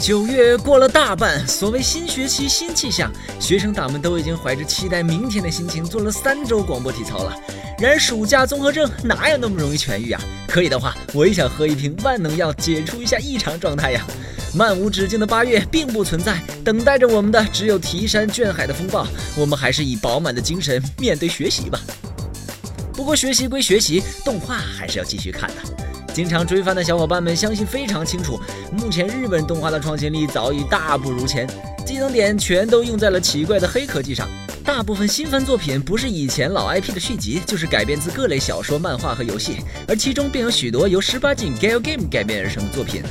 九月过了大半，所谓新学期新气象，学生党们都已经怀着期待明天的心情做了三周广播体操了。然而暑假综合症哪有那么容易痊愈啊？可以的话，我也想喝一瓶万能药，解除一下异常状态呀。漫无止境的八月并不存在，等待着我们的只有提山卷海的风暴。我们还是以饱满的精神面对学习吧。不过学习归学习，动画还是要继续看的。经常追番的小伙伴们相信非常清楚，目前日本动画的创新力早已大不如前，技能点全都用在了奇怪的黑科技上。大部分新番作品不是以前老 IP 的续集，就是改编自各类小说、漫画和游戏，而其中便有许多由十八禁 Gal Game 改编而成的作品。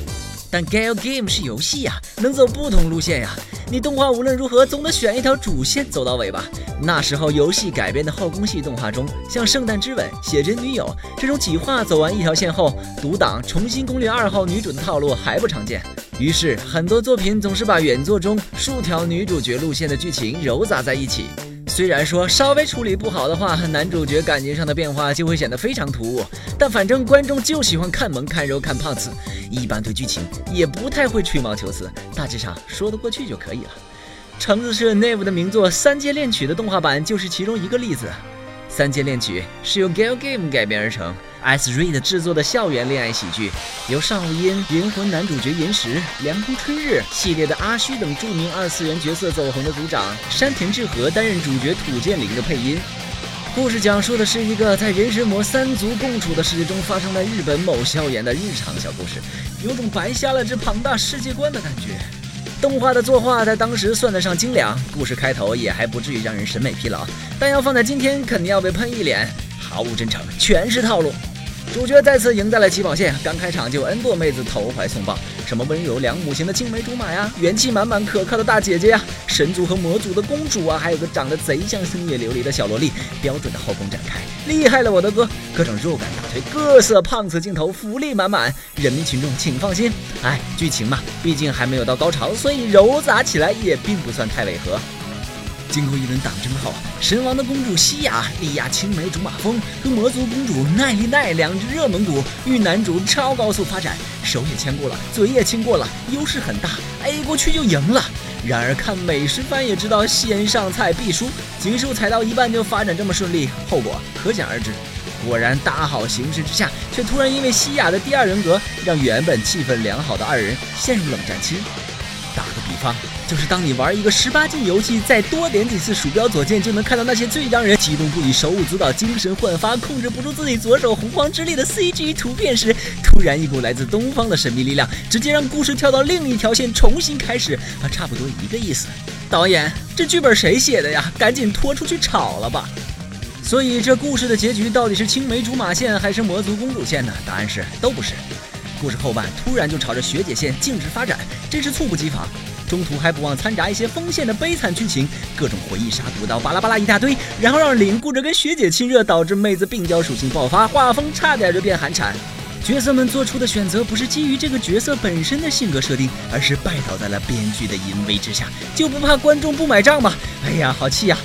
但 Gal Game 是游戏呀，能走不同路线呀。你动画无论如何总得选一条主线走到尾吧。那时候游戏改编的后宫系动画中，像《圣诞之吻》《写真女友》这种几话走完一条线后，独挡重新攻略二号女主的套路还不常见。于是很多作品总是把原作中数条女主角路线的剧情糅杂在一起。虽然说稍微处理不好的话，男主角感情上的变化就会显得非常突兀，但反正观众就喜欢看萌、看肉、看胖子，一般对剧情也不太会吹毛求疵，大致上说得过去就可以了。橙子是 Nave 的名作《三阶恋曲》的动画版就是其中一个例子。《三阶恋曲》是由 Gal Game 改编而成，S Reid 制作的校园恋爱喜剧，由上午音、银魂男主角银石、凉宫春日系列的阿虚等著名二次元角色走红的组长山田智和担任主角土见绫的配音。故事讲述的是一个在人神魔三族共处的世界中发生在日本某校园的日常小故事，有种白瞎了这庞大世界观的感觉。动画的作画在当时算得上精良，故事开头也还不至于让人审美疲劳，但要放在今天肯定要被喷一脸，毫无真诚，全是套路。主角再次赢在了起跑线，刚开场就 N 多妹子投怀送抱，什么温柔良母型的青梅竹马呀，元气满满可靠的大姐姐呀，神族和魔族的公主啊，还有个长得贼像星野琉璃的小萝莉，标准的后宫展开，厉害了我的哥！各种肉感大腿，各色胖子镜头，福利满满，人民群众请放心。哎，剧情嘛，毕竟还没有到高潮，所以揉杂起来也并不算太违和。经过一轮党争后，神王的公主西雅力压青梅竹马风和魔族公主奈丽奈两只热门股，与男主超高速发展，手也牵过了，嘴也亲过了，优势很大，A 过去就赢了。然而看美食番也知道，先上菜必输，结束踩到一半就发展这么顺利，后果可想而知。果然大好形势之下，却突然因为西雅的第二人格，让原本气氛良好的二人陷入冷战期。打个比方，就是当你玩一个十八禁游戏，再多点几次鼠标左键，就能看到那些最让人激动不已、手舞足蹈、精神焕发、控制不住自己左手洪荒之力的 CG 图片时，突然一股来自东方的神秘力量，直接让故事跳到另一条线重新开始，啊，差不多一个意思。导演，这剧本谁写的呀？赶紧拖出去炒了吧！所以这故事的结局到底是青梅竹马线还是魔族公主线呢？答案是都不是。故事后半突然就朝着学姐线径直发展，真是猝不及防。中途还不忘掺杂一些锋线的悲惨剧情，各种回忆杀毒刀巴拉巴拉一大堆，然后让林顾着跟学姐亲热，导致妹子病娇属性爆发，画风差点就变寒蝉。角色们做出的选择不是基于这个角色本身的性格设定，而是拜倒在了编剧的淫威之下，就不怕观众不买账吗？哎呀，好气呀！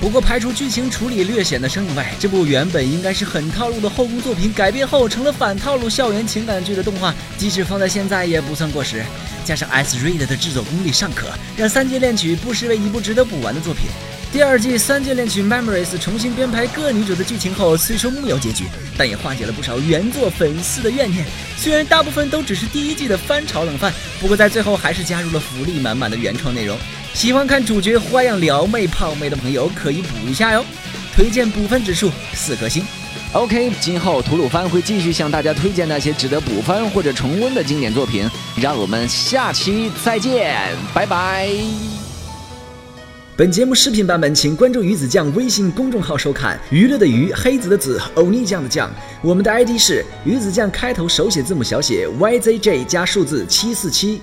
不过排除剧情处理略显的生硬外，这部原本应该是很套路的后宫作品，改编后成了反套路校园情感剧的动画，即使放在现在也不算过时。加上 S Read 的制作功力尚可，让《三阶恋曲》不失为一部值得补完的作品。第二季《三阶恋曲 Memories》重新编排各女主的剧情后，虽说木有结局，但也化解了不少原作粉丝的怨念。虽然大部分都只是第一季的翻炒冷饭，不过在最后还是加入了福利满满的原创内容。喜欢看主角花样撩妹泡妹的朋友可以补一下哟，推荐补番指数四颗星。OK，今后吐鲁番会继续向大家推荐那些值得补番或者重温的经典作品，让我们下期再见，拜拜。本节目视频版本，请关注鱼子酱微信公众号收看。娱乐的娱，黑子的子，欧尼酱的酱。我们的 ID 是鱼子酱，开头手写字母小写 YZJ 加数字七四七。